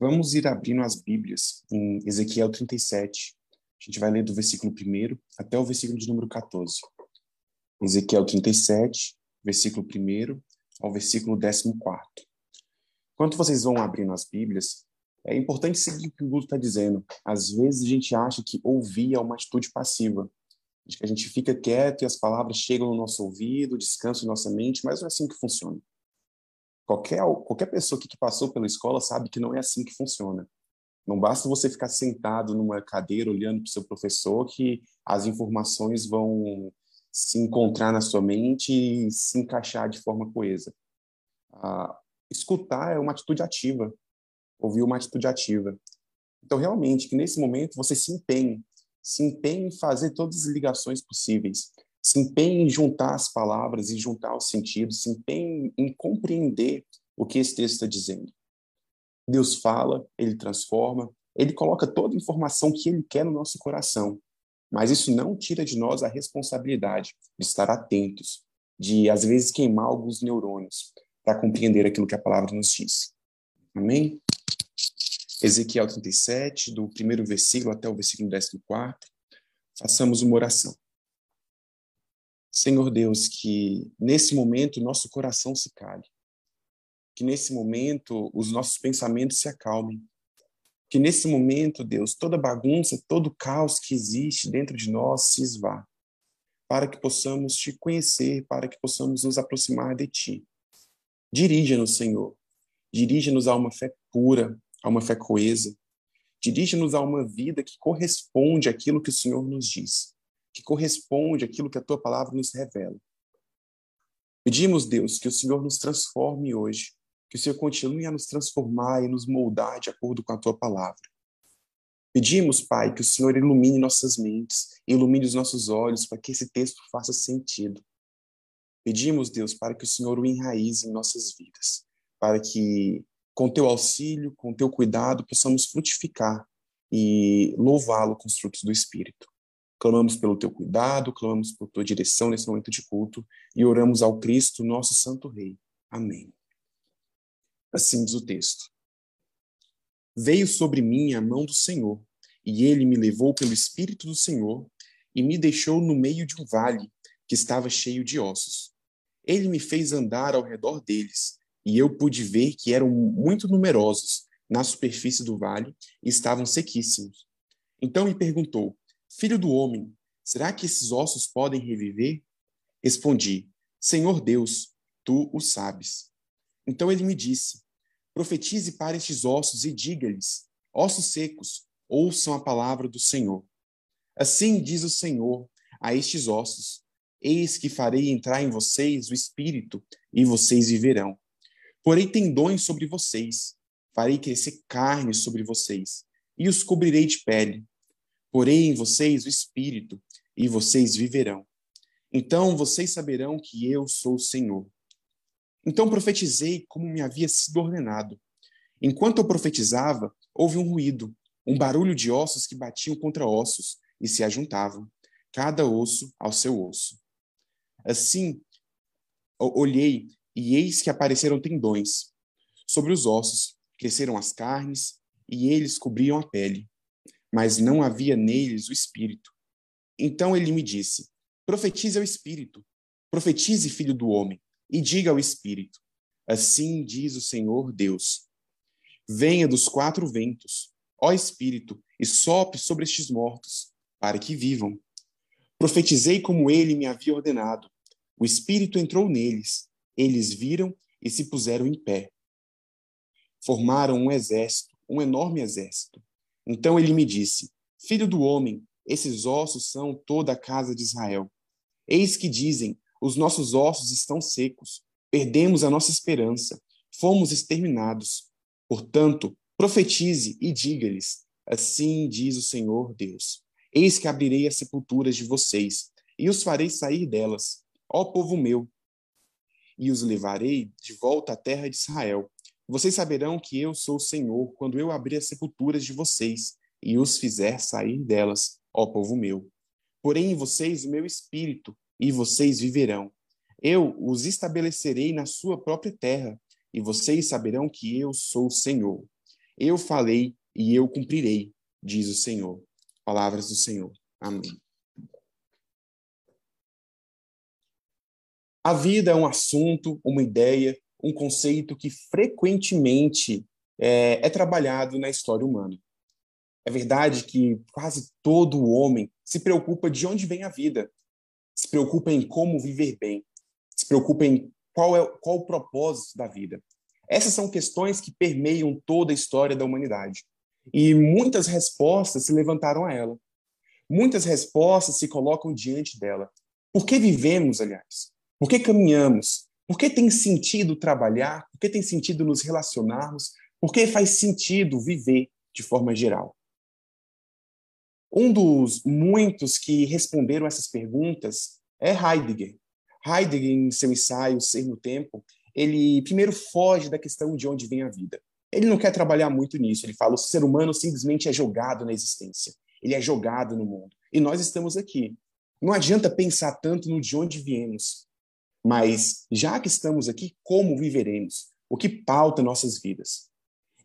Vamos ir abrindo as Bíblias em Ezequiel 37. A gente vai ler do versículo 1 até o versículo de número 14. Ezequiel 37, versículo 1 ao versículo 14. Enquanto vocês vão abrindo as Bíblias, é importante seguir o que o Guto está dizendo. Às vezes a gente acha que ouvir é uma atitude passiva. a gente fica quieto e as palavras chegam no nosso ouvido, descansam em nossa mente, mas não é assim que funciona. Qualquer, qualquer pessoa que passou pela escola sabe que não é assim que funciona. Não basta você ficar sentado numa cadeira olhando para o seu professor que as informações vão se encontrar na sua mente e se encaixar de forma coesa. Ah, escutar é uma atitude ativa, ouvir uma atitude ativa. Então, realmente, que nesse momento você se empenhe, se empenhe em fazer todas as ligações possíveis, se empenhe em juntar as palavras e juntar os sentidos, se empenhe em compreender o que esse texto está dizendo. Deus fala, ele transforma, ele coloca toda a informação que ele quer no nosso coração, mas isso não tira de nós a responsabilidade de estar atentos, de às vezes queimar alguns neurônios para compreender aquilo que a palavra nos diz. Amém? Ezequiel 37, do primeiro versículo até o versículo 14. Façamos uma oração. Senhor Deus, que nesse momento nosso coração se cale, que nesse momento os nossos pensamentos se acalmem, que nesse momento, Deus, toda bagunça, todo caos que existe dentro de nós se esvá, para que possamos te conhecer, para que possamos nos aproximar de ti. Dirija-nos, Senhor, dirija-nos a uma fé pura, a uma fé coesa, dirija-nos a uma vida que corresponde àquilo que o Senhor nos diz que corresponde àquilo que a tua palavra nos revela. Pedimos, Deus, que o Senhor nos transforme hoje, que o Senhor continue a nos transformar e nos moldar de acordo com a tua palavra. Pedimos, Pai, que o Senhor ilumine nossas mentes, ilumine os nossos olhos para que esse texto faça sentido. Pedimos, Deus, para que o Senhor o enraize em nossas vidas, para que, com teu auxílio, com teu cuidado, possamos frutificar e louvá-lo com os frutos do Espírito. Clamamos pelo teu cuidado, clamamos por tua direção nesse momento de culto e oramos ao Cristo, nosso Santo Rei. Amém. Assim diz o texto. Veio sobre mim a mão do Senhor, e ele me levou pelo Espírito do Senhor e me deixou no meio de um vale que estava cheio de ossos. Ele me fez andar ao redor deles, e eu pude ver que eram muito numerosos na superfície do vale e estavam sequíssimos. Então me perguntou: Filho do homem, será que esses ossos podem reviver? Respondi: Senhor Deus, tu o sabes. Então ele me disse: Profetize para estes ossos e diga-lhes: Ossos secos, ouçam a palavra do Senhor. Assim diz o Senhor a estes ossos: Eis que farei entrar em vocês o espírito, e vocês viverão. Porei tendões sobre vocês, farei crescer carne sobre vocês, e os cobrirei de pele Porei em vocês o Espírito, e vocês viverão. Então vocês saberão que eu sou o Senhor. Então profetizei como me havia sido ordenado. Enquanto eu profetizava, houve um ruído, um barulho de ossos que batiam contra ossos e se ajuntavam, cada osso ao seu osso. Assim, olhei e eis que apareceram tendões. Sobre os ossos cresceram as carnes e eles cobriam a pele mas não havia neles o Espírito. Então ele me disse: Profetize ao Espírito, profetize, filho do homem, e diga ao Espírito: Assim diz o Senhor Deus: Venha dos quatro ventos, ó Espírito, e sopre sobre estes mortos, para que vivam. Profetizei como ele me havia ordenado. O Espírito entrou neles, eles viram e se puseram em pé. Formaram um exército, um enorme exército. Então ele me disse: Filho do homem, esses ossos são toda a casa de Israel. Eis que dizem: Os nossos ossos estão secos, perdemos a nossa esperança, fomos exterminados. Portanto, profetize e diga-lhes: Assim diz o Senhor Deus: Eis que abrirei as sepulturas de vocês e os farei sair delas, ó povo meu, e os levarei de volta à terra de Israel vocês saberão que eu sou o Senhor quando eu abrir as sepulturas de vocês e os fizer sair delas, ó povo meu. Porém em vocês o meu espírito, e vocês viverão. Eu os estabelecerei na sua própria terra, e vocês saberão que eu sou o Senhor. Eu falei e eu cumprirei, diz o Senhor. Palavras do Senhor. Amém. A vida é um assunto, uma ideia, um conceito que frequentemente é, é trabalhado na história humana. É verdade que quase todo homem se preocupa de onde vem a vida, se preocupa em como viver bem, se preocupa em qual é qual o propósito da vida. Essas são questões que permeiam toda a história da humanidade. E muitas respostas se levantaram a ela. Muitas respostas se colocam diante dela. Por que vivemos, aliás? Por que caminhamos? Por que tem sentido trabalhar? Por que tem sentido nos relacionarmos? Por que faz sentido viver de forma geral? Um dos muitos que responderam essas perguntas é Heidegger. Heidegger, em seu ensaio Ser no Tempo, ele primeiro foge da questão de onde vem a vida. Ele não quer trabalhar muito nisso. Ele fala: o ser humano simplesmente é jogado na existência. Ele é jogado no mundo. E nós estamos aqui. Não adianta pensar tanto no de onde viemos, mas já que estamos aqui, como viveremos? O que pauta nossas vidas?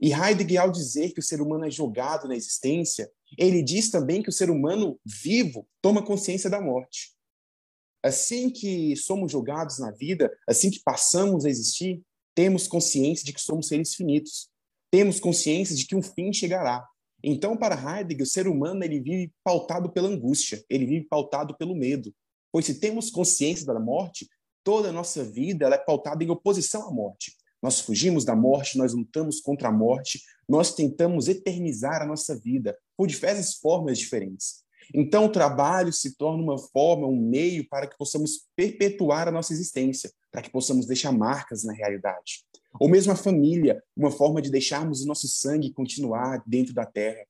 E Heidegger, ao dizer que o ser humano é jogado na existência, ele diz também que o ser humano vivo toma consciência da morte. Assim que somos jogados na vida, assim que passamos a existir, temos consciência de que somos seres finitos. Temos consciência de que um fim chegará. Então, para Heidegger, o ser humano ele vive pautado pela angústia, ele vive pautado pelo medo. Pois se temos consciência da morte, toda a nossa vida é pautada em oposição à morte. Nós fugimos da morte, nós lutamos contra a morte, nós tentamos eternizar a nossa vida por diversas formas diferentes. Então, o trabalho se torna uma forma, um meio para que possamos perpetuar a nossa existência, para que possamos deixar marcas na realidade. Ou mesmo a família, uma forma de deixarmos o nosso sangue continuar dentro da terra.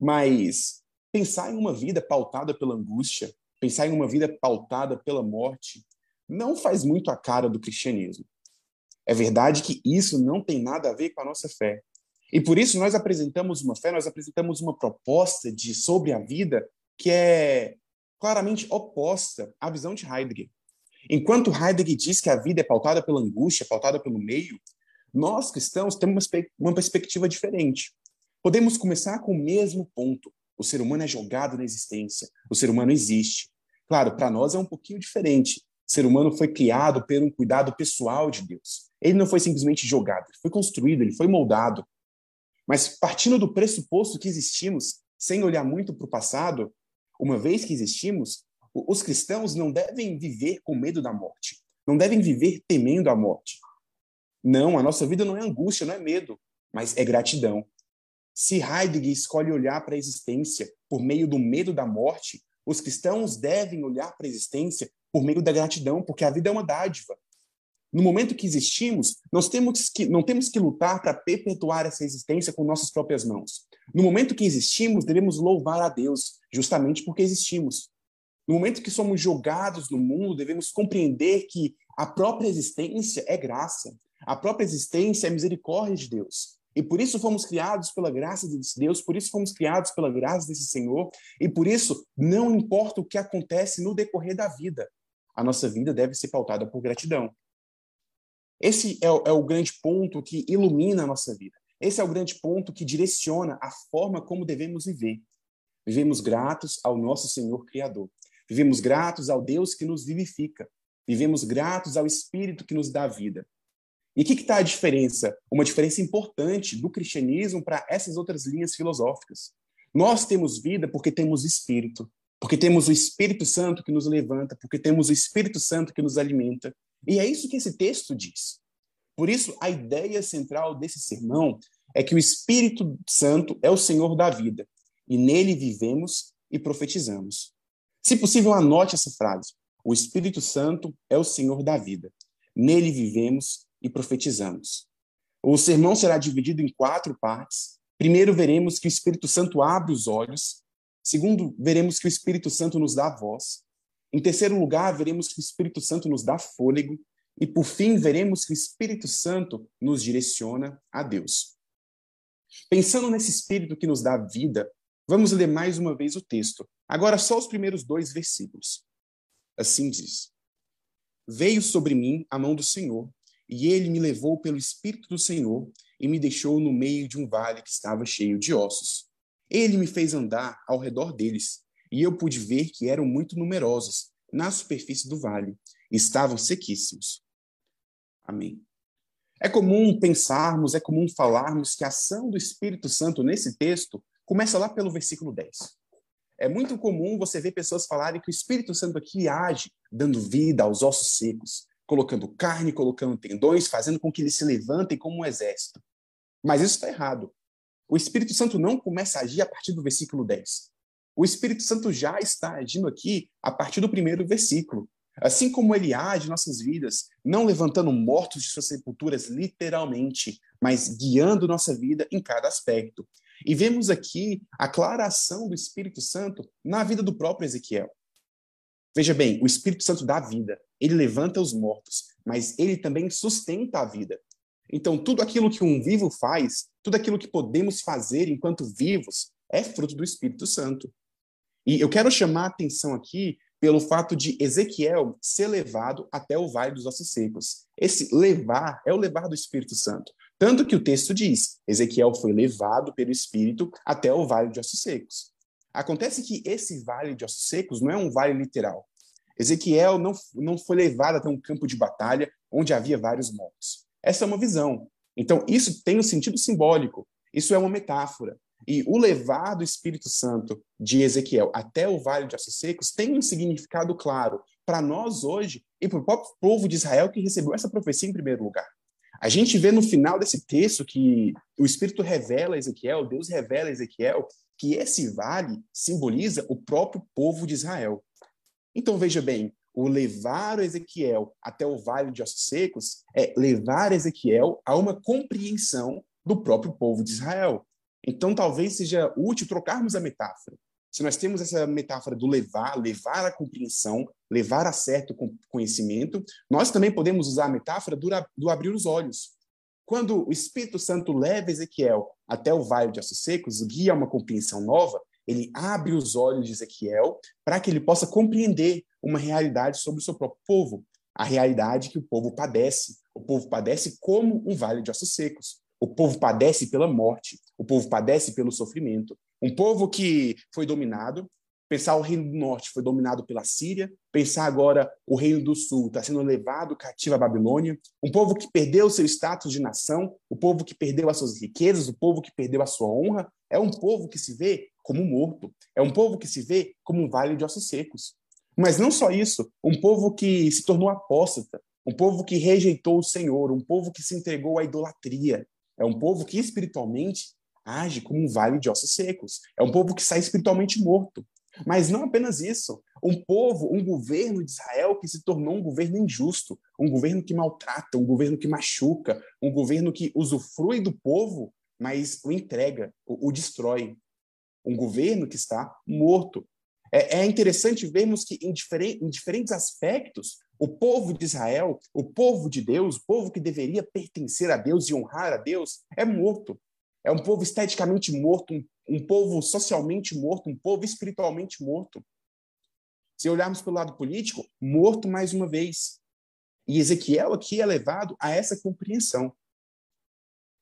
Mas pensar em uma vida pautada pela angústia, pensar em uma vida pautada pela morte, não faz muito a cara do cristianismo. É verdade que isso não tem nada a ver com a nossa fé. E por isso nós apresentamos uma fé, nós apresentamos uma proposta de sobre a vida que é claramente oposta à visão de Heidegger. Enquanto Heidegger diz que a vida é pautada pela angústia, pautada pelo meio, nós cristãos temos uma perspectiva diferente. Podemos começar com o mesmo ponto. O ser humano é jogado na existência. O ser humano existe. Claro, para nós é um pouquinho diferente. O ser humano foi criado por um cuidado pessoal de Deus. Ele não foi simplesmente jogado, ele foi construído, ele foi moldado. Mas partindo do pressuposto que existimos, sem olhar muito para o passado, uma vez que existimos, os cristãos não devem viver com medo da morte, não devem viver temendo a morte. Não, a nossa vida não é angústia, não é medo, mas é gratidão. Se Heidegger escolhe olhar para a existência por meio do medo da morte, os cristãos devem olhar para a existência por meio da gratidão, porque a vida é uma dádiva. No momento que existimos, nós temos que, não temos que lutar para perpetuar essa existência com nossas próprias mãos. No momento que existimos, devemos louvar a Deus, justamente porque existimos. No momento que somos jogados no mundo, devemos compreender que a própria existência é graça, a própria existência é misericórdia de Deus. E por isso fomos criados pela graça de Deus, por isso fomos criados pela graça desse Senhor, e por isso não importa o que acontece no decorrer da vida, a nossa vida deve ser pautada por gratidão. Esse é é o grande ponto que ilumina a nossa vida. Esse é o grande ponto que direciona a forma como devemos viver. Vivemos gratos ao nosso Senhor Criador. Vivemos gratos ao Deus que nos vivifica. Vivemos gratos ao Espírito que nos dá vida. E o que está a diferença? Uma diferença importante do cristianismo para essas outras linhas filosóficas. Nós temos vida porque temos Espírito, porque temos o Espírito Santo que nos levanta, porque temos o Espírito Santo que nos alimenta. E é isso que esse texto diz. Por isso, a ideia central desse sermão é que o Espírito Santo é o Senhor da vida, e nele vivemos e profetizamos. Se possível, anote essa frase. O Espírito Santo é o Senhor da vida. Nele vivemos e profetizamos. O sermão será dividido em quatro partes. Primeiro, veremos que o Espírito Santo abre os olhos. Segundo, veremos que o Espírito Santo nos dá voz. Em terceiro lugar, veremos que o Espírito Santo nos dá fôlego. E, por fim, veremos que o Espírito Santo nos direciona a Deus. Pensando nesse Espírito que nos dá vida, vamos ler mais uma vez o texto. Agora, só os primeiros dois versículos. Assim diz: Veio sobre mim a mão do Senhor, e ele me levou pelo Espírito do Senhor, e me deixou no meio de um vale que estava cheio de ossos. Ele me fez andar ao redor deles, e eu pude ver que eram muito numerosos na superfície do vale, e estavam sequíssimos. Amém. É comum pensarmos, é comum falarmos que a ação do Espírito Santo nesse texto começa lá pelo versículo 10. É muito comum você ver pessoas falarem que o Espírito Santo aqui age dando vida aos ossos secos, colocando carne, colocando tendões, fazendo com que eles se levantem como um exército. Mas isso está errado. O Espírito Santo não começa a agir a partir do versículo 10. O Espírito Santo já está agindo aqui a partir do primeiro versículo. Assim como ele age em nossas vidas, não levantando mortos de suas sepulturas literalmente, mas guiando nossa vida em cada aspecto. E vemos aqui a clara ação do Espírito Santo na vida do próprio Ezequiel. Veja bem, o Espírito Santo dá vida, ele levanta os mortos, mas ele também sustenta a vida. Então, tudo aquilo que um vivo faz, tudo aquilo que podemos fazer enquanto vivos, é fruto do Espírito Santo. E eu quero chamar a atenção aqui pelo fato de Ezequiel ser levado até o Vale dos Ossos Secos. Esse levar é o levar do Espírito Santo. Tanto que o texto diz: Ezequiel foi levado pelo Espírito até o Vale de Ossos Secos. Acontece que esse vale de ossos secos não é um vale literal. Ezequiel não, não foi levado até um campo de batalha onde havia vários mortos. Essa é uma visão. Então, isso tem um sentido simbólico. Isso é uma metáfora. E o levar do Espírito Santo de Ezequiel até o Vale de Ossos Secos tem um significado claro para nós hoje e para o próprio povo de Israel que recebeu essa profecia em primeiro lugar. A gente vê no final desse texto que o Espírito revela a Ezequiel, Deus revela a Ezequiel que esse vale simboliza o próprio povo de Israel. Então veja bem, o levar Ezequiel até o vale de ossos secos é levar Ezequiel a uma compreensão do próprio povo de Israel. Então talvez seja útil trocarmos a metáfora. Se nós temos essa metáfora do levar, levar a compreensão, levar a certo conhecimento, nós também podemos usar a metáfora do, do abrir os olhos. Quando o Espírito Santo leva Ezequiel até o vale de ossos secos, guia uma compreensão nova, ele abre os olhos de Ezequiel para que ele possa compreender uma realidade sobre o seu próprio povo, a realidade que o povo padece. O povo padece como um vale de ossos secos. O povo padece pela morte, o povo padece pelo sofrimento. Um povo que foi dominado, Pensar o Reino do Norte foi dominado pela Síria, pensar agora o Reino do Sul está sendo levado cativo à Babilônia, um povo que perdeu seu status de nação, o povo que perdeu as suas riquezas, o povo que perdeu a sua honra, é um povo que se vê como morto, é um povo que se vê como um vale de ossos secos. Mas não só isso, um povo que se tornou apóstata, um povo que rejeitou o Senhor, um povo que se entregou à idolatria, é um povo que espiritualmente age como um vale de ossos secos, é um povo que sai espiritualmente morto. Mas não apenas isso. Um povo, um governo de Israel que se tornou um governo injusto, um governo que maltrata, um governo que machuca, um governo que usufrui do povo, mas o entrega, o, o destrói. Um governo que está morto. É, é interessante vermos que, em, diferen, em diferentes aspectos, o povo de Israel, o povo de Deus, o povo que deveria pertencer a Deus e honrar a Deus, é morto. É um povo esteticamente morto, um um povo socialmente morto, um povo espiritualmente morto. Se olharmos pelo lado político, morto mais uma vez. E Ezequiel aqui é levado a essa compreensão.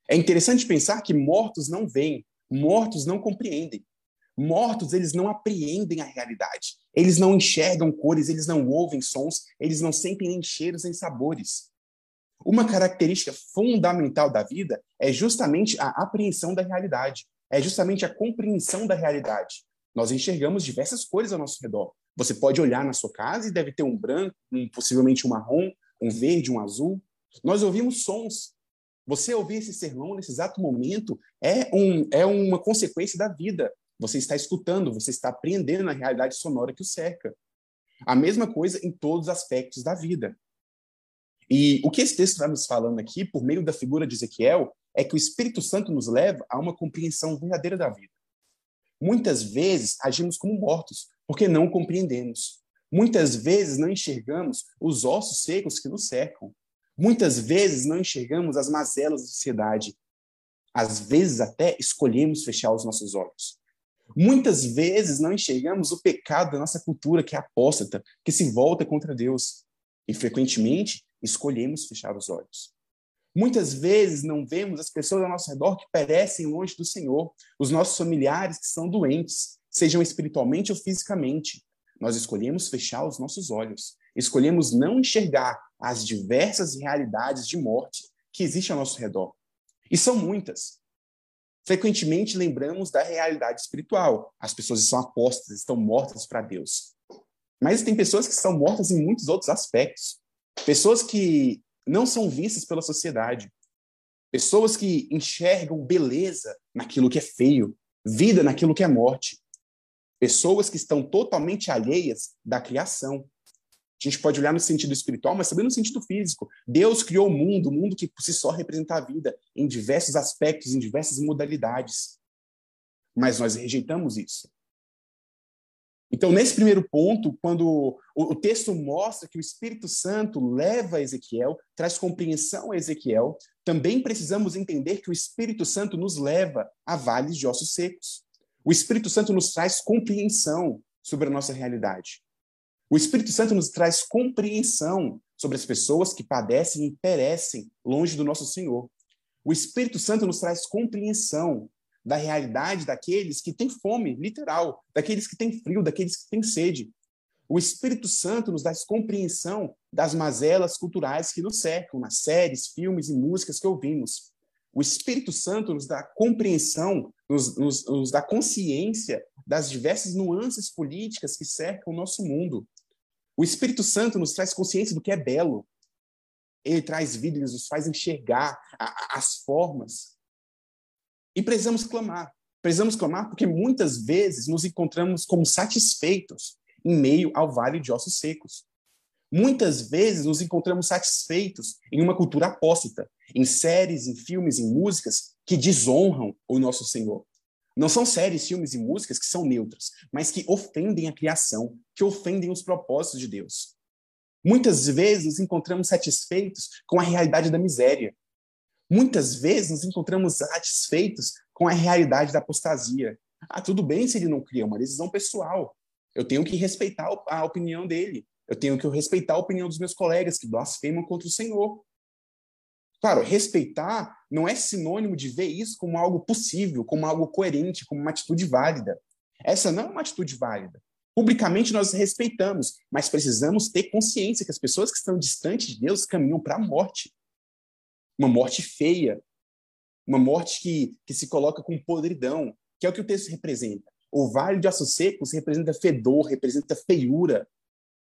É interessante pensar que mortos não veem, mortos não compreendem. Mortos, eles não apreendem a realidade. Eles não enxergam cores, eles não ouvem sons, eles não sentem nem cheiros nem sabores. Uma característica fundamental da vida é justamente a apreensão da realidade é justamente a compreensão da realidade. Nós enxergamos diversas cores ao nosso redor. Você pode olhar na sua casa e deve ter um branco, um, possivelmente um marrom, um verde, um azul. Nós ouvimos sons. Você ouvir esse sermão nesse exato momento é, um, é uma consequência da vida. Você está escutando, você está aprendendo a realidade sonora que o cerca. A mesma coisa em todos os aspectos da vida. E o que esse texto está nos falando aqui, por meio da figura de Ezequiel, é que o Espírito Santo nos leva a uma compreensão verdadeira da vida. Muitas vezes agimos como mortos, porque não compreendemos. Muitas vezes não enxergamos os ossos secos que nos cercam. Muitas vezes não enxergamos as mazelas da sociedade. Às vezes até escolhemos fechar os nossos olhos. Muitas vezes não enxergamos o pecado da nossa cultura, que é apóstata, que se volta contra Deus. E frequentemente escolhemos fechar os olhos. Muitas vezes não vemos as pessoas ao nosso redor que perecem longe do Senhor, os nossos familiares que são doentes, sejam espiritualmente ou fisicamente. Nós escolhemos fechar os nossos olhos, escolhemos não enxergar as diversas realidades de morte que existem ao nosso redor. E são muitas. Frequentemente lembramos da realidade espiritual. As pessoas estão apostas, estão mortas para Deus. Mas tem pessoas que estão mortas em muitos outros aspectos. Pessoas que não são vistas pela sociedade. Pessoas que enxergam beleza naquilo que é feio, vida naquilo que é morte. Pessoas que estão totalmente alheias da criação. A gente pode olhar no sentido espiritual, mas também no sentido físico. Deus criou o mundo, o mundo que por si só representa a vida, em diversos aspectos, em diversas modalidades. Mas nós rejeitamos isso. Então, nesse primeiro ponto, quando o, texto mostra que o Espírito Santo leva Ezequiel, traz compreensão a Ezequiel, também precisamos entender que o Espírito Santo nos leva a vales de ossos secos. O Espírito Santo nos traz compreensão sobre a nossa realidade. O Espírito Santo nos traz compreensão sobre as pessoas que padecem e perecem longe do nosso Senhor. O Espírito Santo nos traz compreensão da realidade daqueles que têm fome, literal, daqueles que têm frio, daqueles que têm sede. O Espírito Santo nos dá compreensão das mazelas culturais que nos cercam, nas séries, filmes e músicas que ouvimos. O Espírito Santo nos dá compreensão, nos, nos, nos dá consciência das diversas nuances políticas que cercam o nosso mundo. O Espírito Santo nos traz consciência do que é belo. Ele traz vida, ele nos faz enxergar a, a, as formas e precisamos clamar. Precisamos clamar porque muitas vezes nos encontramos como satisfeitos em meio ao vale de ossos secos. Muitas vezes nos encontramos satisfeitos em uma cultura apóstata, em séries, em filmes, em músicas que desonram o nosso Senhor. Não são séries, filmes e músicas que são neutras, mas que ofendem a criação, que ofendem os propósitos de Deus. Muitas vezes nos encontramos satisfeitos com a realidade da miséria, Muitas vezes nos encontramos satisfeitos com a realidade da apostasia. Ah, tudo bem se ele não cria, uma decisão pessoal. Eu tenho que respeitar a opinião dele. Eu tenho que respeitar a opinião dos meus colegas que blasfemam contra o Senhor. Claro, respeitar não é sinônimo de ver isso como algo possível, como algo coerente, como uma atitude válida. Essa não é uma atitude válida. Publicamente nós respeitamos, mas precisamos ter consciência que as pessoas que estão distantes de Deus caminham para a morte uma morte feia, uma morte que, que se coloca com podridão, que é o que o texto representa. O vale de ossos secos representa fedor, representa feiura,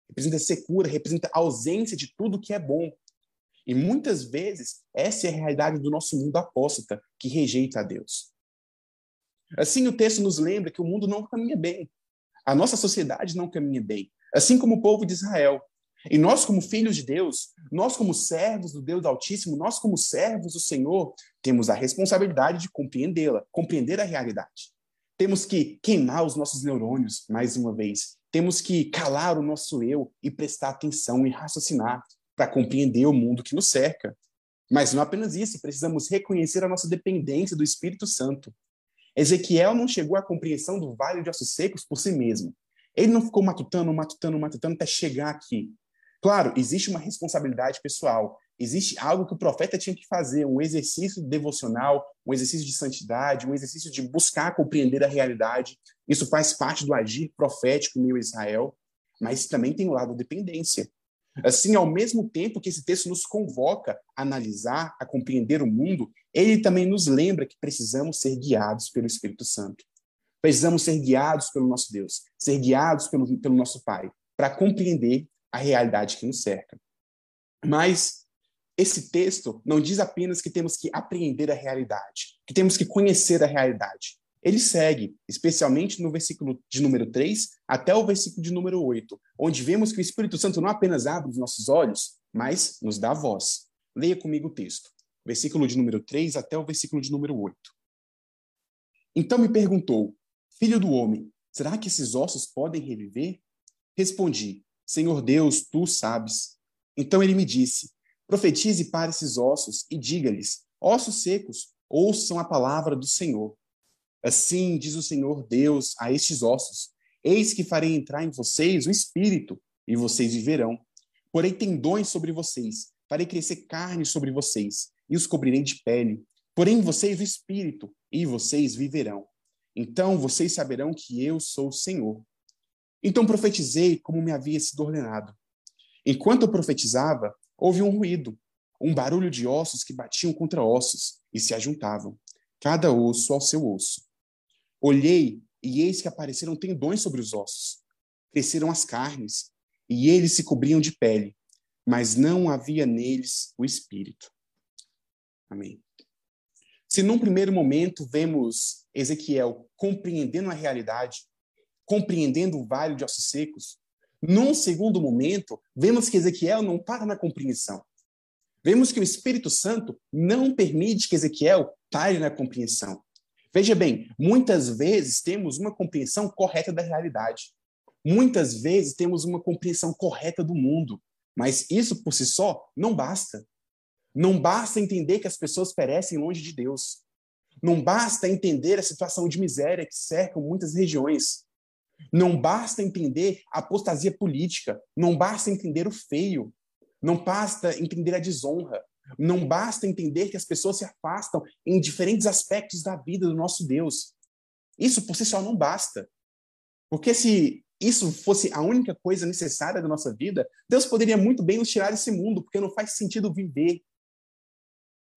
representa secura, representa ausência de tudo que é bom. E muitas vezes essa é a realidade do nosso mundo apóstata, que rejeita a Deus. Assim, o texto nos lembra que o mundo não caminha bem. A nossa sociedade não caminha bem. Assim como o povo de Israel. E nós, como filhos de Deus, nós, como servos do Deus Altíssimo, nós, como servos do Senhor, temos a responsabilidade de compreendê-la, compreender a realidade. Temos que queimar os nossos neurônios, mais uma vez. Temos que calar o nosso eu e prestar atenção e raciocinar para compreender o mundo que nos cerca. Mas não apenas isso, precisamos reconhecer a nossa dependência do Espírito Santo. Ezequiel não chegou à compreensão do vale de ossos secos por si mesmo. Ele não ficou matutando, matutando, matutando até chegar aqui. Claro, existe uma responsabilidade pessoal, existe algo que o profeta tinha que fazer, um exercício devocional, um exercício de santidade, um exercício de buscar compreender a realidade. Isso faz parte do agir profético em Israel, mas também tem o lado da dependência. Assim, ao mesmo tempo que esse texto nos convoca a analisar, a compreender o mundo, ele também nos lembra que precisamos ser guiados pelo Espírito Santo. Precisamos ser guiados pelo nosso Deus, ser guiados pelo, pelo nosso Pai, para compreender a realidade que nos cerca. Mas esse texto não diz apenas que temos que apreender a realidade, que temos que conhecer a realidade. Ele segue, especialmente no versículo de número 3 até o versículo de número 8, onde vemos que o Espírito Santo não apenas abre os nossos olhos, mas nos dá voz. Leia comigo o texto, versículo de número 3 até o versículo de número 8. Então me perguntou: Filho do homem, será que esses ossos podem reviver? Respondi: Senhor Deus, tu sabes. Então ele me disse: Profetize para esses ossos e diga-lhes: Ossos secos, ouçam a palavra do Senhor. Assim diz o Senhor Deus a estes ossos: Eis que farei entrar em vocês o espírito, e vocês viverão. Porei tendões sobre vocês, farei crescer carne sobre vocês, e os cobrirei de pele, porém vocês o espírito, e vocês viverão. Então vocês saberão que eu sou o Senhor. Então profetizei como me havia sido ordenado. Enquanto eu profetizava, houve um ruído, um barulho de ossos que batiam contra ossos e se ajuntavam, cada osso ao seu osso. Olhei e eis que apareceram tendões sobre os ossos. Cresceram as carnes, e eles se cobriam de pele, mas não havia neles o espírito. Amém. Se num primeiro momento vemos Ezequiel compreendendo a realidade, compreendendo o vale de ossos secos, num segundo momento, vemos que Ezequiel não para na compreensão. Vemos que o Espírito Santo não permite que Ezequiel pare na compreensão. Veja bem, muitas vezes temos uma compreensão correta da realidade. Muitas vezes temos uma compreensão correta do mundo, mas isso por si só não basta. Não basta entender que as pessoas perecem longe de Deus. Não basta entender a situação de miséria que cerca muitas regiões. Não basta entender a apostasia política. Não basta entender o feio. Não basta entender a desonra. Não basta entender que as pessoas se afastam em diferentes aspectos da vida do nosso Deus. Isso por si só não basta. Porque se isso fosse a única coisa necessária da nossa vida, Deus poderia muito bem nos tirar desse mundo, porque não faz sentido viver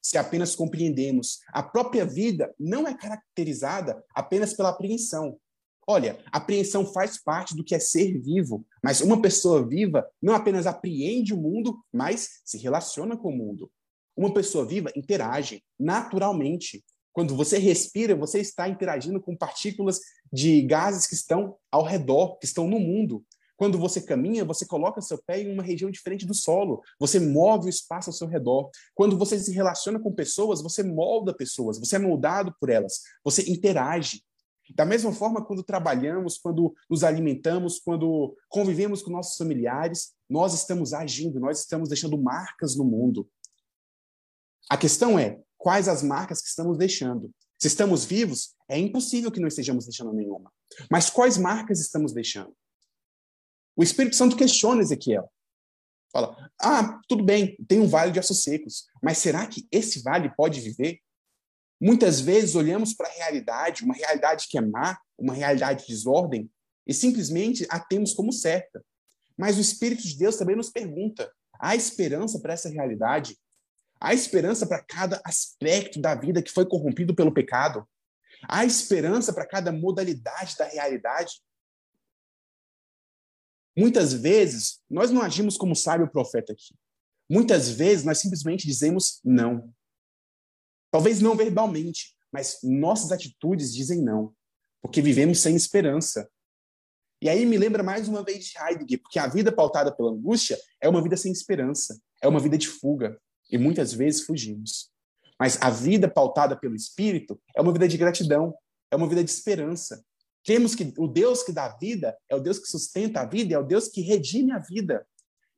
se apenas compreendemos. A própria vida não é caracterizada apenas pela apreensão. Olha, apreensão faz parte do que é ser vivo, mas uma pessoa viva não apenas apreende o mundo, mas se relaciona com o mundo. Uma pessoa viva interage naturalmente. Quando você respira, você está interagindo com partículas de gases que estão ao redor, que estão no mundo. Quando você caminha, você coloca seu pé em uma região diferente do solo. Você move o espaço ao seu redor. Quando você se relaciona com pessoas, você molda pessoas. Você é moldado por elas. Você interage. Da mesma forma, quando trabalhamos, quando nos alimentamos, quando convivemos com nossos familiares, nós estamos agindo, nós estamos deixando marcas no mundo. A questão é quais as marcas que estamos deixando. Se estamos vivos, é impossível que não estejamos deixando nenhuma. Mas quais marcas estamos deixando? O Espírito Santo questiona Ezequiel. Fala: Ah, tudo bem, tem um vale de ossos secos, mas será que esse vale pode viver? Muitas vezes olhamos para a realidade, uma realidade que é má, uma realidade de desordem, e simplesmente a temos como certa. Mas o Espírito de Deus também nos pergunta: há esperança para essa realidade? Há esperança para cada aspecto da vida que foi corrompido pelo pecado. Há esperança para cada modalidade da realidade. Muitas vezes, nós não agimos como sábio profeta aqui. Muitas vezes, nós simplesmente dizemos não. Talvez não verbalmente, mas nossas atitudes dizem não, porque vivemos sem esperança. E aí me lembra mais uma vez de Heidegger, porque a vida pautada pela angústia é uma vida sem esperança, é uma vida de fuga, e muitas vezes fugimos. Mas a vida pautada pelo Espírito é uma vida de gratidão, é uma vida de esperança. Cremos que o Deus que dá vida é o Deus que sustenta a vida, é o Deus que redime a vida.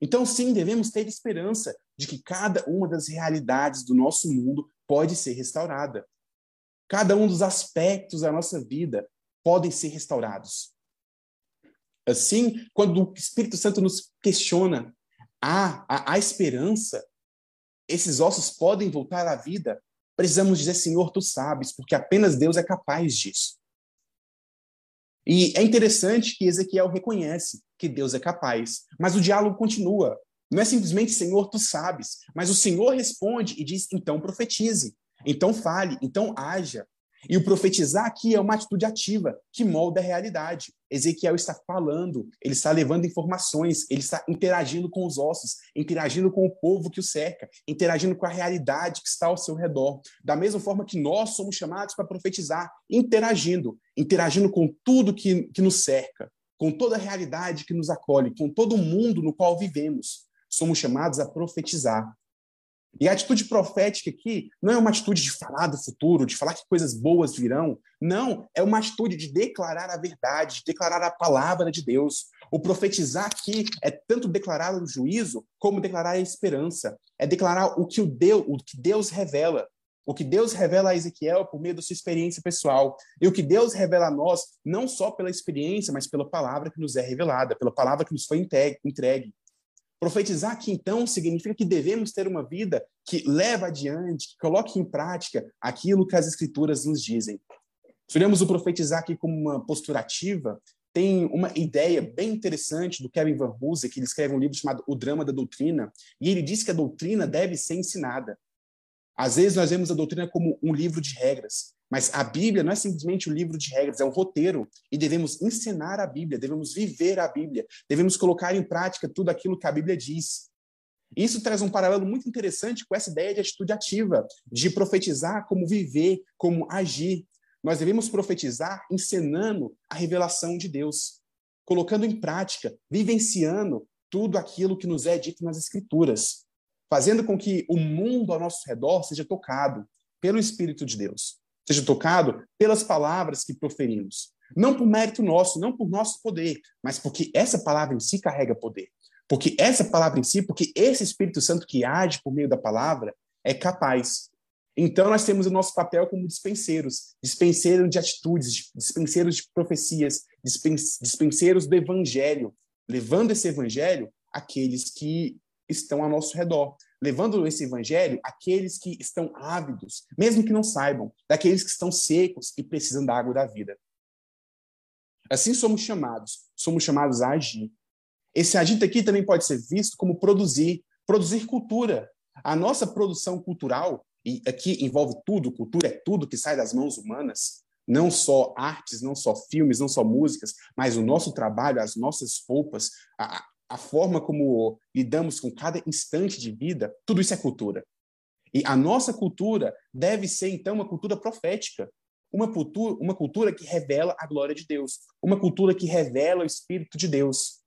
Então, sim, devemos ter esperança de que cada uma das realidades do nosso mundo pode ser restaurada. Cada um dos aspectos da nossa vida podem ser restaurados. Assim, quando o Espírito Santo nos questiona, há, há, há esperança, esses ossos podem voltar à vida, precisamos dizer, Senhor, tu sabes, porque apenas Deus é capaz disso. E é interessante que Ezequiel reconhece que Deus é capaz, mas o diálogo continua. Não é simplesmente Senhor, tu sabes, mas o Senhor responde e diz: então profetize, então fale, então haja. E o profetizar aqui é uma atitude ativa que molda a realidade. Ezequiel está falando, ele está levando informações, ele está interagindo com os ossos, interagindo com o povo que o cerca, interagindo com a realidade que está ao seu redor. Da mesma forma que nós somos chamados para profetizar, interagindo, interagindo com tudo que, que nos cerca, com toda a realidade que nos acolhe, com todo o mundo no qual vivemos. Somos chamados a profetizar. E a atitude profética aqui não é uma atitude de falar do futuro, de falar que coisas boas virão. Não, é uma atitude de declarar a verdade, de declarar a palavra de Deus. O profetizar aqui é tanto declarar o juízo como declarar a esperança. É declarar o que, o Deus, o que Deus revela. O que Deus revela a Ezequiel por meio da sua experiência pessoal. E o que Deus revela a nós, não só pela experiência, mas pela palavra que nos é revelada, pela palavra que nos foi entregue. Profetizar aqui, então, significa que devemos ter uma vida que leva adiante, que coloque em prática aquilo que as Escrituras nos dizem. Se olhamos o profetizar aqui como uma postura ativa, tem uma ideia bem interessante do Kevin Van Hooser, que ele escreve um livro chamado O Drama da Doutrina, e ele diz que a doutrina deve ser ensinada. Às vezes nós vemos a doutrina como um livro de regras, mas a Bíblia não é simplesmente um livro de regras, é um roteiro e devemos ensinar a Bíblia, devemos viver a Bíblia, devemos colocar em prática tudo aquilo que a Bíblia diz. Isso traz um paralelo muito interessante com essa ideia de atitude ativa, de profetizar como viver, como agir. Nós devemos profetizar ensinando a revelação de Deus, colocando em prática, vivenciando tudo aquilo que nos é dito nas Escrituras, fazendo com que o mundo ao nosso redor seja tocado pelo Espírito de Deus seja tocado pelas palavras que proferimos. Não por mérito nosso, não por nosso poder, mas porque essa palavra em si carrega poder. Porque essa palavra em si, porque esse Espírito Santo que age por meio da palavra é capaz. Então nós temos o nosso papel como dispenseiros, dispenseiros de atitudes, dispenseiros de profecias, dispenseiros do evangelho, levando esse evangelho àqueles que estão ao nosso redor, levando esse evangelho àqueles que estão ávidos, mesmo que não saibam, daqueles que estão secos e precisam da água da vida. Assim somos chamados, somos chamados a agir. Esse agir aqui também pode ser visto como produzir, produzir cultura. A nossa produção cultural, e aqui envolve tudo, cultura é tudo que sai das mãos humanas, não só artes, não só filmes, não só músicas, mas o nosso trabalho, as nossas roupas, a, a forma como lidamos com cada instante de vida, tudo isso é cultura. E a nossa cultura deve ser, então, uma cultura profética, uma cultura, uma cultura que revela a glória de Deus, uma cultura que revela o Espírito de Deus.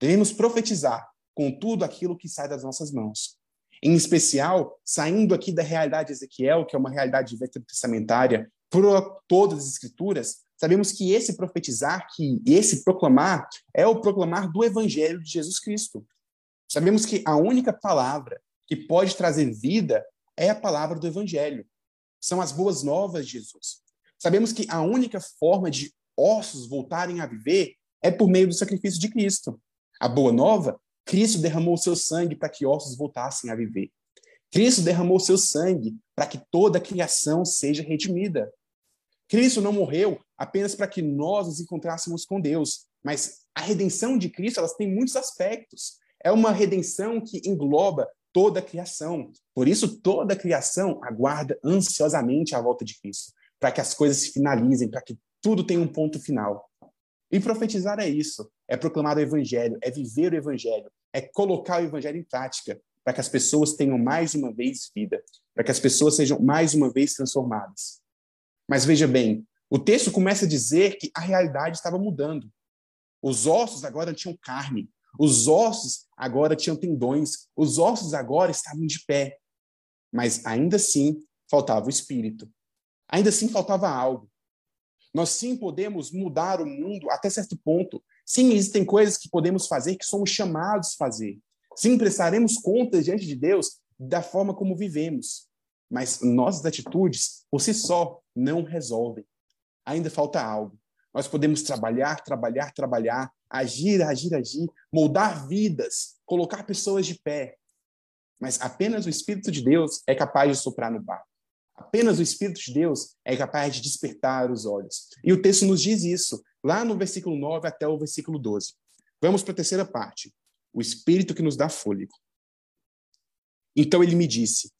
Devemos profetizar com tudo aquilo que sai das nossas mãos. Em especial, saindo aqui da realidade de Ezequiel, que é uma realidade testamentária, para todas as escrituras, Sabemos que esse profetizar, que esse proclamar, é o proclamar do Evangelho de Jesus Cristo. Sabemos que a única palavra que pode trazer vida é a palavra do Evangelho. São as boas novas de Jesus. Sabemos que a única forma de ossos voltarem a viver é por meio do sacrifício de Cristo. A boa nova, Cristo derramou seu sangue para que ossos voltassem a viver. Cristo derramou seu sangue para que toda a criação seja redimida. Cristo não morreu apenas para que nós nos encontrássemos com Deus, mas a redenção de Cristo elas tem muitos aspectos. É uma redenção que engloba toda a criação. Por isso, toda a criação aguarda ansiosamente a volta de Cristo, para que as coisas se finalizem, para que tudo tenha um ponto final. E profetizar é isso, é proclamar o evangelho, é viver o evangelho, é colocar o evangelho em prática, para que as pessoas tenham mais uma vez vida, para que as pessoas sejam mais uma vez transformadas. Mas veja bem, o texto começa a dizer que a realidade estava mudando. Os ossos agora tinham carne, os ossos agora tinham tendões, os ossos agora estavam de pé. Mas ainda assim faltava o espírito. Ainda assim faltava algo. Nós sim podemos mudar o mundo até certo ponto. Sim, existem coisas que podemos fazer que somos chamados a fazer. Sim, prestaremos contas diante de Deus da forma como vivemos. Mas nossas atitudes, por si só, não resolvem. Ainda falta algo. Nós podemos trabalhar, trabalhar, trabalhar, agir, agir, agir, moldar vidas, colocar pessoas de pé. Mas apenas o Espírito de Deus é capaz de soprar no barco. Apenas o Espírito de Deus é capaz de despertar os olhos. E o texto nos diz isso, lá no versículo 9 até o versículo 12. Vamos para a terceira parte. O Espírito que nos dá fôlego. Então ele me disse: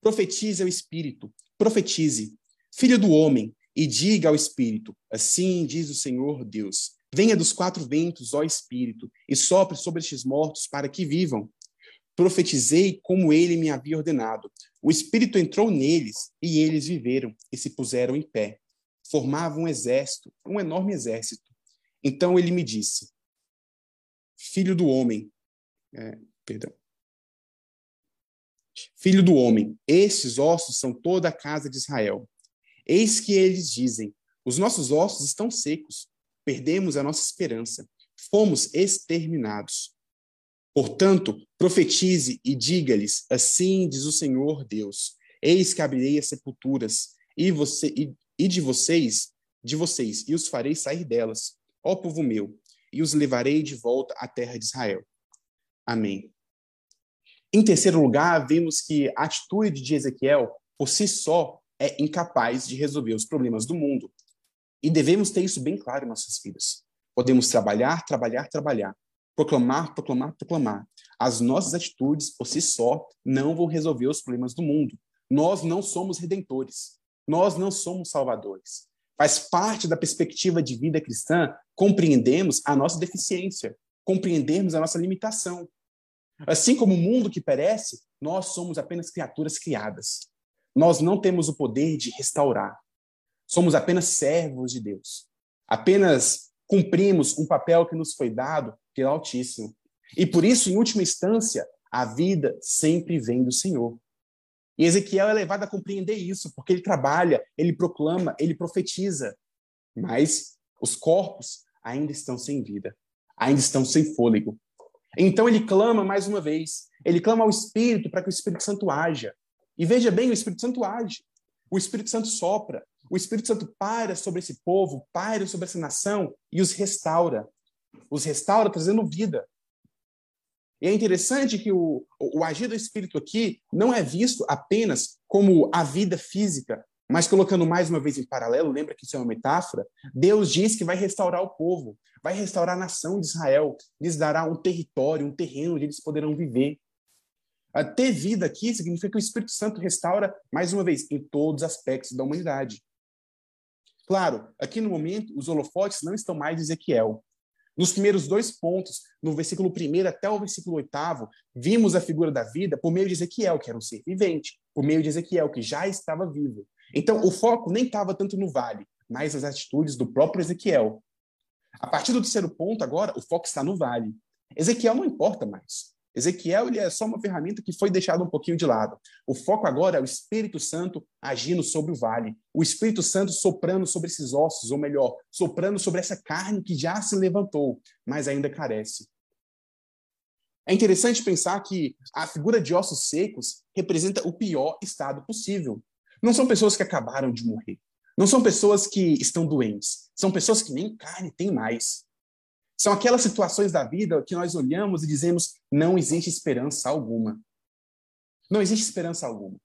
Profetize ao Espírito, profetize, filho do homem, e diga ao Espírito: Assim diz o Senhor Deus: Venha dos quatro ventos, ó Espírito, e sopre sobre estes mortos para que vivam. Profetizei como ele me havia ordenado. O Espírito entrou neles, e eles viveram e se puseram em pé. Formavam um exército, um enorme exército. Então ele me disse: Filho do homem, é, perdão, Filho do homem, estes ossos são toda a casa de Israel. Eis que eles dizem: os nossos ossos estão secos, perdemos a nossa esperança, fomos exterminados. Portanto, profetize e diga-lhes: assim diz o Senhor Deus: Eis que abrirei as sepulturas e, você, e, e de vocês, de vocês, e os farei sair delas, ó povo meu, e os levarei de volta à terra de Israel. Amém. Em terceiro lugar, vemos que a atitude de Ezequiel, por si só, é incapaz de resolver os problemas do mundo. E devemos ter isso bem claro em nossas vidas. Podemos trabalhar, trabalhar, trabalhar, proclamar, proclamar, proclamar. As nossas atitudes, por si só, não vão resolver os problemas do mundo. Nós não somos redentores. Nós não somos salvadores. Faz parte da perspectiva de vida cristã compreendermos a nossa deficiência, compreendermos a nossa limitação. Assim como o mundo que perece, nós somos apenas criaturas criadas. Nós não temos o poder de restaurar. Somos apenas servos de Deus. Apenas cumprimos um papel que nos foi dado pelo Altíssimo. E por isso, em última instância, a vida sempre vem do Senhor. E Ezequiel é levado a compreender isso, porque ele trabalha, ele proclama, ele profetiza. Mas os corpos ainda estão sem vida, ainda estão sem fôlego. Então ele clama mais uma vez. Ele clama ao Espírito para que o Espírito Santo haja. E veja bem, o Espírito Santo age. O Espírito Santo sopra. O Espírito Santo paira sobre esse povo, paira sobre essa nação e os restaura. Os restaura trazendo vida. E é interessante que o, o, o agir do Espírito aqui não é visto apenas como a vida física, mas colocando mais uma vez em paralelo, lembra que isso é uma metáfora? Deus diz que vai restaurar o povo, vai restaurar a nação de Israel, lhes dará um território, um terreno onde eles poderão viver. Ter vida aqui significa que o Espírito Santo restaura, mais uma vez, em todos os aspectos da humanidade. Claro, aqui no momento, os holofotes não estão mais em Ezequiel. Nos primeiros dois pontos, no versículo 1 até o versículo 8, vimos a figura da vida por meio de Ezequiel, que era um ser vivente, por meio de Ezequiel, que já estava vivo. Então, o foco nem estava tanto no vale, mas as atitudes do próprio Ezequiel. A partir do terceiro ponto, agora, o foco está no vale. Ezequiel não importa mais. Ezequiel ele é só uma ferramenta que foi deixada um pouquinho de lado. O foco agora é o Espírito Santo agindo sobre o vale, o Espírito Santo soprando sobre esses ossos, ou melhor, soprando sobre essa carne que já se levantou, mas ainda carece. É interessante pensar que a figura de ossos secos representa o pior estado possível. Não são pessoas que acabaram de morrer. Não são pessoas que estão doentes. São pessoas que nem carne têm mais. São aquelas situações da vida que nós olhamos e dizemos: não existe esperança alguma. Não existe esperança alguma.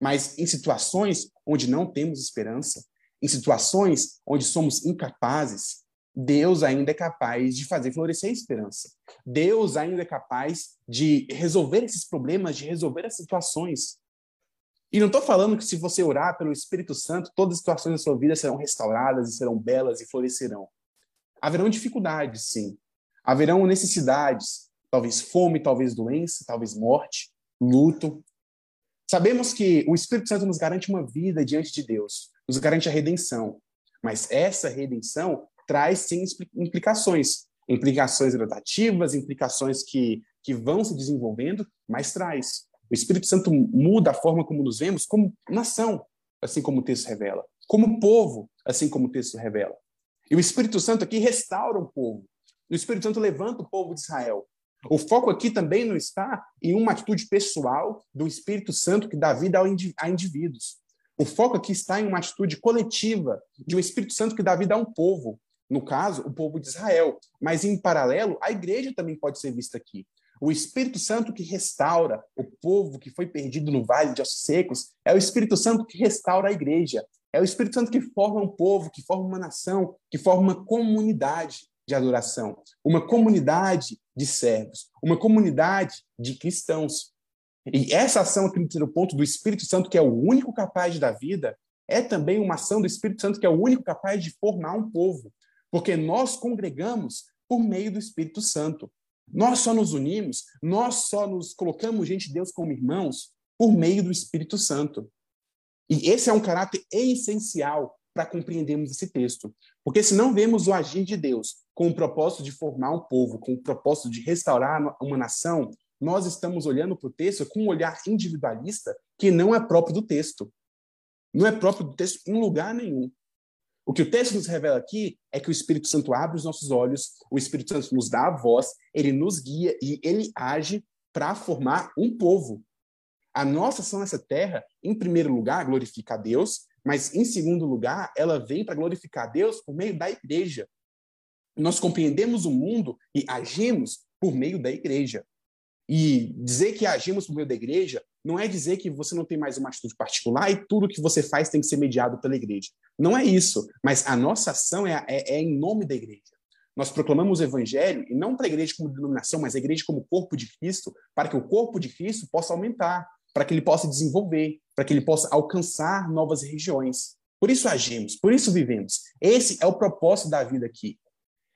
Mas em situações onde não temos esperança, em situações onde somos incapazes, Deus ainda é capaz de fazer florescer a esperança. Deus ainda é capaz de resolver esses problemas, de resolver as situações. E não estou falando que se você orar pelo Espírito Santo, todas as situações da sua vida serão restauradas e serão belas e florescerão. Haverão dificuldades, sim. Haverão necessidades, talvez fome, talvez doença, talvez morte, luto. Sabemos que o Espírito Santo nos garante uma vida diante de Deus, nos garante a redenção. Mas essa redenção traz sim implicações, implicações gradativas, implicações que, que vão se desenvolvendo, mas traz. O Espírito Santo muda a forma como nos vemos como nação, assim como o texto revela, como povo, assim como o texto revela. E o Espírito Santo aqui restaura o povo. O Espírito Santo levanta o povo de Israel. O foco aqui também não está em uma atitude pessoal do Espírito Santo que dá vida a indivíduos. O foco aqui está em uma atitude coletiva de um Espírito Santo que dá vida a um povo, no caso, o povo de Israel. Mas, em paralelo, a igreja também pode ser vista aqui. O Espírito Santo que restaura o povo que foi perdido no vale de ossos secos é o Espírito Santo que restaura a igreja. É o Espírito Santo que forma um povo, que forma uma nação, que forma uma comunidade de adoração, uma comunidade de servos, uma comunidade de cristãos. E essa ação aqui no ponto do Espírito Santo, que é o único capaz dar vida, é também uma ação do Espírito Santo que é o único capaz de formar um povo, porque nós congregamos por meio do Espírito Santo. Nós só nos unimos, nós só nos colocamos diante de Deus como irmãos por meio do Espírito Santo. E esse é um caráter essencial para compreendermos esse texto. Porque se não vemos o agir de Deus com o propósito de formar um povo, com o propósito de restaurar uma nação, nós estamos olhando para o texto com um olhar individualista que não é próprio do texto. Não é próprio do texto em lugar nenhum. O que o texto nos revela aqui é que o Espírito Santo abre os nossos olhos, o Espírito Santo nos dá a voz, ele nos guia e ele age para formar um povo. A nossa ação nessa terra, em primeiro lugar, glorifica a Deus, mas em segundo lugar, ela vem para glorificar a Deus por meio da igreja. Nós compreendemos o mundo e agimos por meio da igreja. E dizer que agimos por meio da igreja não é dizer que você não tem mais uma atitude particular e tudo que você faz tem que ser mediado pela igreja. Não é isso. Mas a nossa ação é, é, é em nome da igreja. Nós proclamamos o evangelho, e não para a igreja como denominação, mas a igreja como corpo de Cristo, para que o corpo de Cristo possa aumentar, para que ele possa desenvolver, para que ele possa alcançar novas regiões. Por isso agimos, por isso vivemos. Esse é o propósito da vida aqui.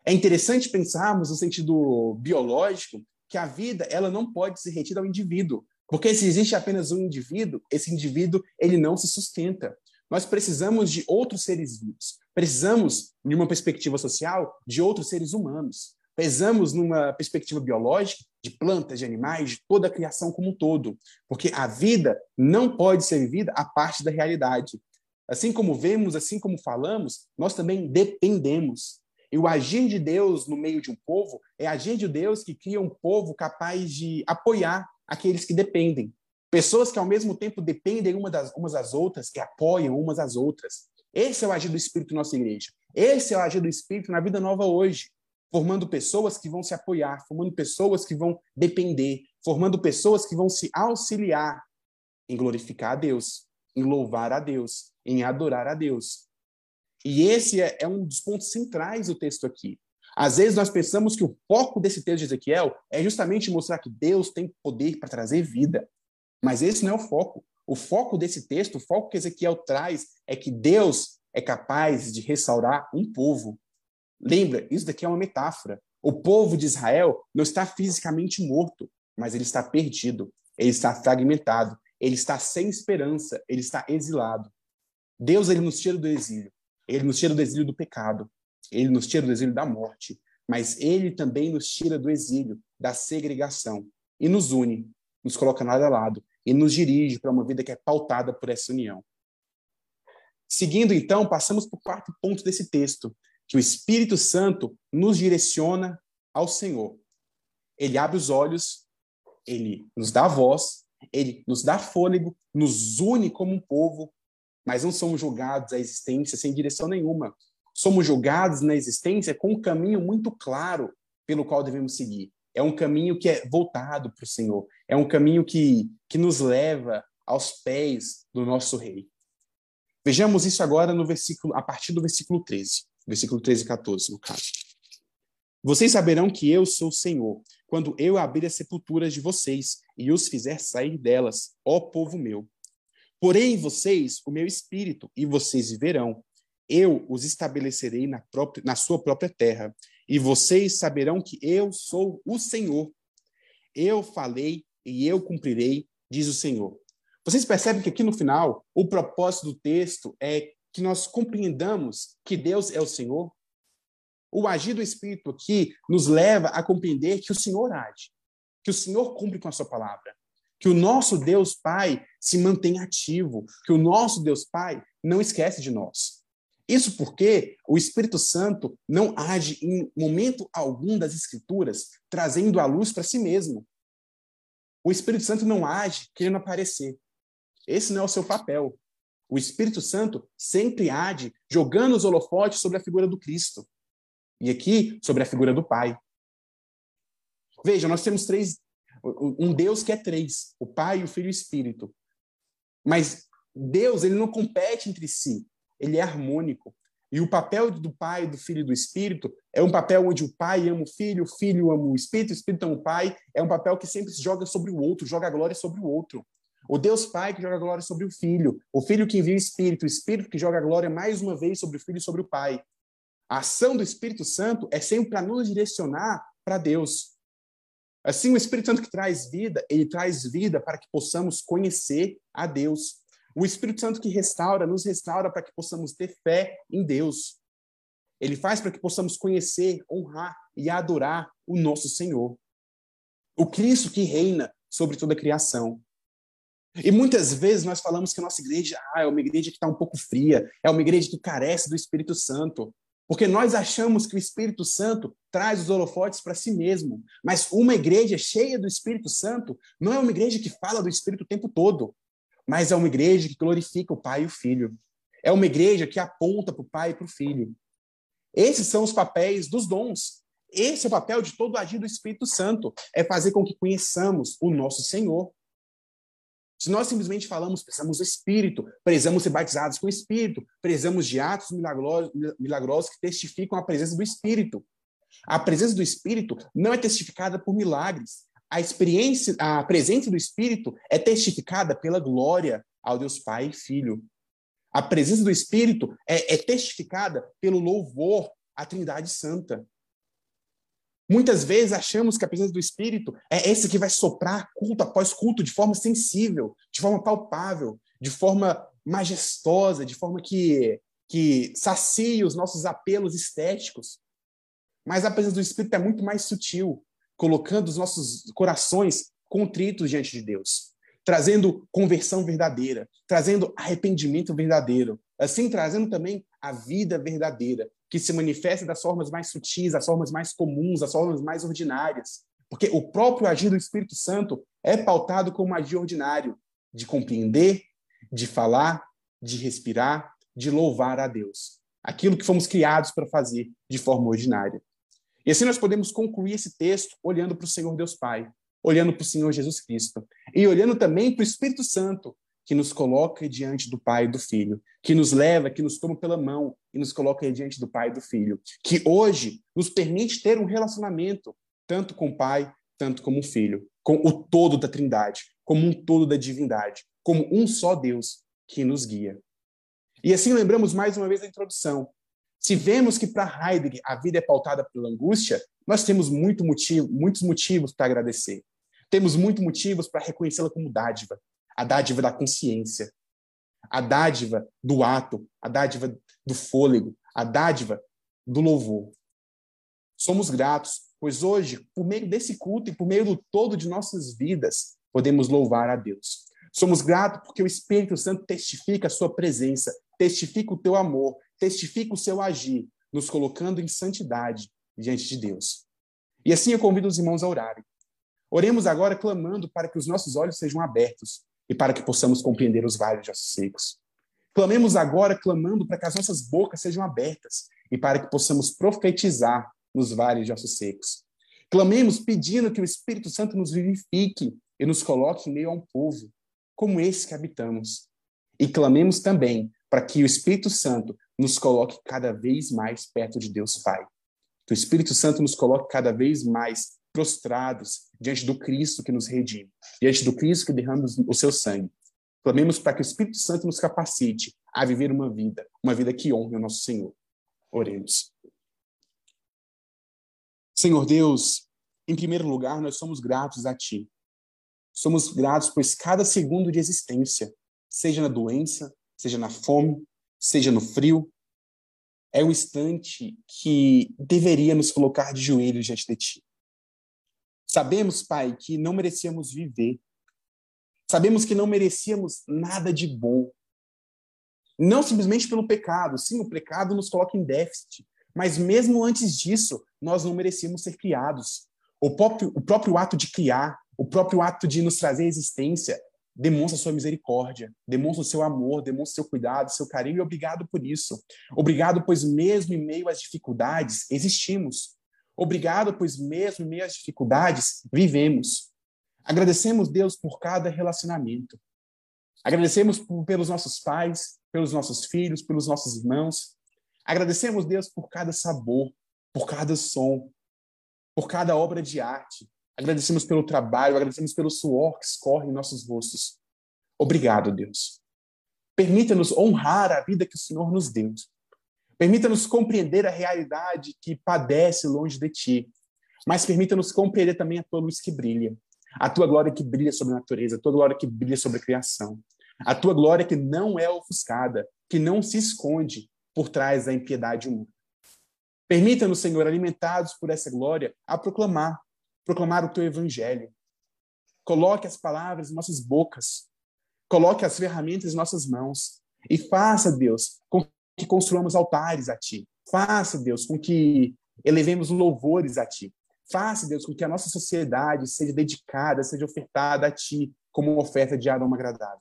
É interessante pensarmos no sentido biológico que a vida ela não pode ser retida ao indivíduo, porque se existe apenas um indivíduo, esse indivíduo ele não se sustenta. Nós precisamos de outros seres vivos. Precisamos, de uma perspectiva social, de outros seres humanos. Precisamos, numa perspectiva biológica, de plantas, de animais, de toda a criação como um todo. Porque a vida não pode ser vivida a parte da realidade. Assim como vemos, assim como falamos, nós também dependemos. E o agir de Deus no meio de um povo é agir de Deus que cria um povo capaz de apoiar aqueles que dependem. Pessoas que ao mesmo tempo dependem uma das, umas das outras, que apoiam umas às outras. Esse é o agir do Espírito na nossa igreja. Esse é o agir do Espírito na vida nova hoje, formando pessoas que vão se apoiar, formando pessoas que vão depender, formando pessoas que vão se auxiliar em glorificar a Deus, em louvar a Deus, em adorar a Deus. E esse é, é um dos pontos centrais do texto aqui. Às vezes nós pensamos que o foco desse texto de Ezequiel é justamente mostrar que Deus tem poder para trazer vida. Mas esse não é o foco. O foco desse texto, o foco que Ezequiel traz, é que Deus é capaz de restaurar um povo. Lembra, isso daqui é uma metáfora. O povo de Israel não está fisicamente morto, mas ele está perdido, ele está fragmentado, ele está sem esperança, ele está exilado. Deus ele nos tira do exílio, ele nos tira do exílio do pecado, ele nos tira do exílio da morte, mas ele também nos tira do exílio, da segregação. E nos une, nos coloca lado a lado e nos dirige para uma vida que é pautada por essa união. Seguindo, então, passamos para o quarto ponto desse texto, que o Espírito Santo nos direciona ao Senhor. Ele abre os olhos, ele nos dá voz, ele nos dá fôlego, nos une como um povo, mas não somos julgados à existência sem direção nenhuma. Somos julgados na existência com um caminho muito claro pelo qual devemos seguir. É um caminho que é voltado para o Senhor. É um caminho que, que nos leva aos pés do nosso Rei. Vejamos isso agora no versículo, a partir do versículo 13. Versículo 13 e 14, no caso. Vocês saberão que eu sou o Senhor, quando eu abrir as sepulturas de vocês e os fizer sair delas, ó povo meu. Porém vocês o meu espírito, e vocês viverão. Eu os estabelecerei na, própria, na sua própria terra, e vocês saberão que eu sou o Senhor. Eu falei e eu cumprirei, diz o Senhor. Vocês percebem que aqui no final, o propósito do texto é que nós compreendamos que Deus é o Senhor? O agir do Espírito aqui nos leva a compreender que o Senhor age, que o Senhor cumpre com a sua palavra, que o nosso Deus Pai se mantém ativo, que o nosso Deus Pai não esquece de nós. Isso porque o Espírito Santo não age em momento algum das Escrituras trazendo a luz para si mesmo. O Espírito Santo não age querendo aparecer. Esse não é o seu papel. O Espírito Santo sempre age jogando os holofotes sobre a figura do Cristo. E aqui, sobre a figura do Pai. Veja, nós temos três. Um Deus que é três: o Pai, o Filho e o Espírito. Mas Deus, ele não compete entre si ele é harmônico. E o papel do Pai, do Filho e do Espírito é um papel onde o Pai ama o Filho, o Filho ama o Espírito, o Espírito ama o Pai. É um papel que sempre se joga sobre o outro, joga a glória sobre o outro. O Deus Pai que joga glória sobre o Filho, o Filho que envia o Espírito, o Espírito que joga glória mais uma vez sobre o Filho e sobre o Pai. A ação do Espírito Santo é sempre para nos direcionar para Deus. Assim, o Espírito Santo que traz vida, ele traz vida para que possamos conhecer a Deus. O Espírito Santo que restaura, nos restaura para que possamos ter fé em Deus. Ele faz para que possamos conhecer, honrar e adorar o nosso Senhor. O Cristo que reina sobre toda a criação. E muitas vezes nós falamos que a nossa igreja ah, é uma igreja que está um pouco fria, é uma igreja que carece do Espírito Santo. Porque nós achamos que o Espírito Santo traz os holofotes para si mesmo. Mas uma igreja cheia do Espírito Santo não é uma igreja que fala do Espírito o tempo todo mas é uma igreja que glorifica o Pai e o Filho. É uma igreja que aponta para o Pai e para o Filho. Esses são os papéis dos dons. Esse é o papel de todo agir do Espírito Santo, é fazer com que conheçamos o nosso Senhor. Se nós simplesmente falamos, precisamos do Espírito, precisamos ser batizados com o Espírito, precisamos de atos milagrosos, milagrosos que testificam a presença do Espírito. A presença do Espírito não é testificada por milagres. A experiência, a presença do Espírito é testificada pela glória ao Deus Pai e Filho. A presença do Espírito é, é testificada pelo louvor à Trindade Santa. Muitas vezes achamos que a presença do Espírito é esse que vai soprar culto após culto de forma sensível, de forma palpável, de forma majestosa, de forma que, que sacia os nossos apelos estéticos. Mas a presença do Espírito é muito mais sutil, colocando os nossos corações contritos diante de Deus, trazendo conversão verdadeira, trazendo arrependimento verdadeiro, assim trazendo também a vida verdadeira, que se manifesta das formas mais sutis, das formas mais comuns, das formas mais ordinárias. Porque o próprio agir do Espírito Santo é pautado como agir ordinário, de compreender, de falar, de respirar, de louvar a Deus. Aquilo que fomos criados para fazer de forma ordinária. E assim nós podemos concluir esse texto olhando para o Senhor Deus Pai, olhando para o Senhor Jesus Cristo e olhando também para o Espírito Santo, que nos coloca diante do Pai e do Filho, que nos leva, que nos toma pela mão e nos coloca diante do Pai e do Filho, que hoje nos permite ter um relacionamento tanto com o Pai, tanto como o Filho, com o todo da Trindade, como um todo da divindade, como um só Deus que nos guia. E assim lembramos mais uma vez a introdução. Se vemos que para Heidegger a vida é pautada pela angústia, nós temos muito motivo, muitos motivos para agradecer. Temos muitos motivos para reconhecê-la como dádiva, a dádiva da consciência, a dádiva do ato, a dádiva do fôlego, a dádiva do louvor. Somos gratos, pois hoje, por meio desse culto e por meio do todo de nossas vidas, podemos louvar a Deus. Somos gratos porque o Espírito Santo testifica a sua presença, testifica o teu amor, testifica o seu agir, nos colocando em santidade diante de Deus. E assim eu convido os irmãos a orarem. Oremos agora clamando para que os nossos olhos sejam abertos e para que possamos compreender os vales de ossos secos. Clamemos agora, clamando para que as nossas bocas sejam abertas e para que possamos profetizar nos vales de ossos secos. Clamemos pedindo que o Espírito Santo nos vivifique e nos coloque em meio a um povo como esse que habitamos. E clamemos também para que o Espírito Santo nos coloque cada vez mais perto de Deus Pai. Que o Espírito Santo nos coloque cada vez mais prostrados diante do Cristo que nos redime, diante do Cristo que derrama o seu sangue. Clamemos para que o Espírito Santo nos capacite a viver uma vida, uma vida que honre o nosso Senhor. Oremos. Senhor Deus, em primeiro lugar, nós somos gratos a Ti. Somos gratos, pois cada segundo de existência, seja na doença, seja na fome, seja no frio, é um instante que deveria nos colocar de joelhos diante de Ti. Sabemos, Pai, que não merecíamos viver. Sabemos que não merecíamos nada de bom. Não simplesmente pelo pecado. Sim, o pecado nos coloca em déficit. Mas mesmo antes disso, nós não merecíamos ser criados. O próprio, o próprio ato de criar, o próprio ato de nos trazer existência, demonstra sua misericórdia, demonstra o seu amor, demonstra seu cuidado, seu carinho, e obrigado por isso. Obrigado, pois mesmo em meio às dificuldades, existimos. Obrigado, pois mesmo em meio às dificuldades, vivemos. Agradecemos, Deus, por cada relacionamento. Agradecemos por, pelos nossos pais, pelos nossos filhos, pelos nossos irmãos. Agradecemos, Deus, por cada sabor, por cada som, por cada obra de arte. Agradecemos pelo trabalho, agradecemos pelo suor que escorre em nossos rostos. Obrigado, Deus. Permita-nos honrar a vida que o Senhor nos deu. Permita-nos compreender a realidade que padece longe de ti, mas permita-nos compreender também a tua luz que brilha, a tua glória que brilha sobre a natureza, a tua glória que brilha sobre a criação, a tua glória que não é ofuscada, que não se esconde por trás da impiedade humana. Permita-nos, Senhor, alimentados por essa glória, a proclamar, proclamar o teu evangelho. Coloque as palavras em nossas bocas, coloque as ferramentas em nossas mãos e faça, Deus, com que construamos altares a Ti. Faça, Deus, com que elevemos louvores a Ti. Faça, Deus, com que a nossa sociedade seja dedicada, seja ofertada a Ti como uma oferta de aroma agradável.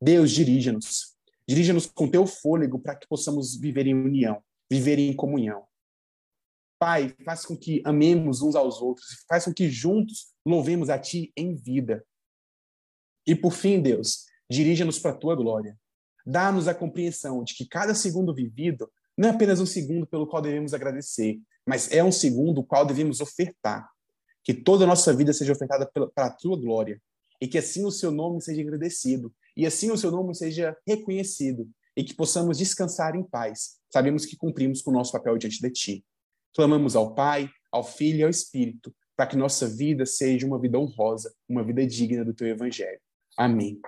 Deus, dirija-nos. Dirija-nos com Teu fôlego para que possamos viver em união, viver em comunhão. Pai, faz com que amemos uns aos outros, faz com que juntos louvemos a Ti em vida. E por fim, Deus, dirija-nos para a Tua glória. Dá-nos a compreensão de que cada segundo vivido não é apenas um segundo pelo qual devemos agradecer, mas é um segundo o qual devemos ofertar. Que toda a nossa vida seja ofertada para a Tua glória. E que assim o Seu nome seja agradecido. E assim o Seu nome seja reconhecido. E que possamos descansar em paz. Sabemos que cumprimos com o nosso papel diante de Ti. Clamamos ao Pai, ao Filho e ao Espírito, para que nossa vida seja uma vida honrosa, uma vida digna do Teu Evangelho. Amém.